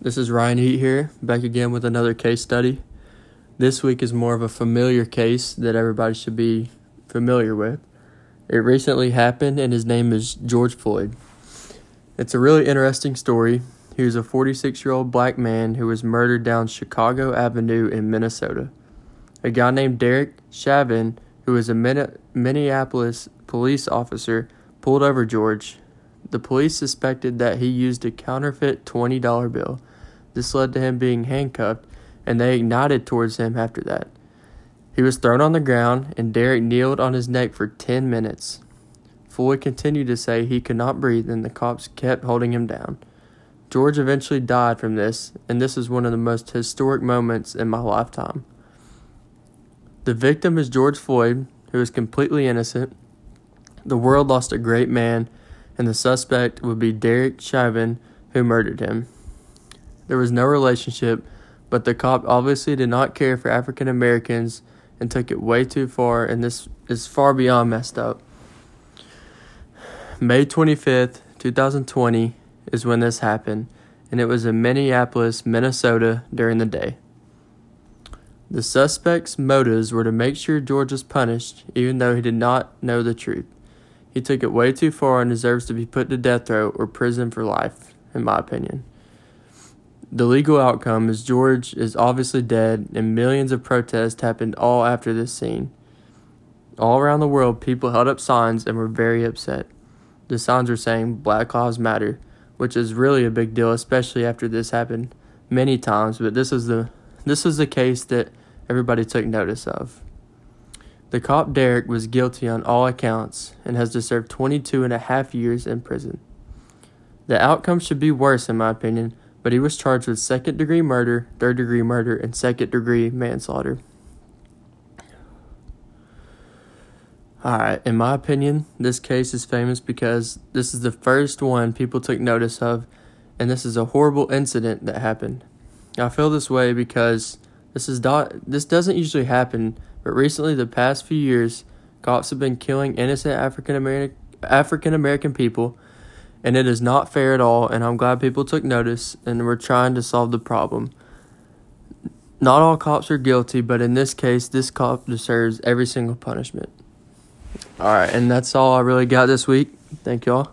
This is Ryan Heat here, back again with another case study. This week is more of a familiar case that everybody should be familiar with. It recently happened, and his name is George Floyd. It's a really interesting story. He was a 46 year old black man who was murdered down Chicago Avenue in Minnesota. A guy named Derek Chauvin, who was a Minneapolis police officer, pulled over George. The police suspected that he used a counterfeit $20 bill this led to him being handcuffed, and they ignited towards him after that. He was thrown on the ground, and Derek kneeled on his neck for 10 minutes. Floyd continued to say he could not breathe, and the cops kept holding him down. George eventually died from this, and this is one of the most historic moments in my lifetime. The victim is George Floyd, who is completely innocent. The world lost a great man, and the suspect would be Derek Chauvin, who murdered him. There was no relationship, but the cop obviously did not care for African Americans and took it way too far, and this is far beyond messed up. May 25th, 2020 is when this happened, and it was in Minneapolis, Minnesota during the day. The suspect's motives were to make sure George was punished, even though he did not know the truth. He took it way too far and deserves to be put to death row or prison for life, in my opinion. The legal outcome is George is obviously dead, and millions of protests happened all after this scene. All around the world, people held up signs and were very upset. The signs were saying Black Lives Matter, which is really a big deal, especially after this happened many times. But this is the this was the case that everybody took notice of. The cop Derek was guilty on all accounts and has to serve 22 and a half years in prison. The outcome should be worse, in my opinion, but he was charged with second degree murder, third degree murder, and second degree manslaughter. Alright, in my opinion, this case is famous because this is the first one people took notice of, and this is a horrible incident that happened. I feel this way because this is not this doesn't usually happen, but recently the past few years, cops have been killing innocent African American African American people and it is not fair at all, and I'm glad people took notice and we're trying to solve the problem. Not all cops are guilty, but in this case, this cop deserves every single punishment. All right, and that's all I really got this week. Thank y'all.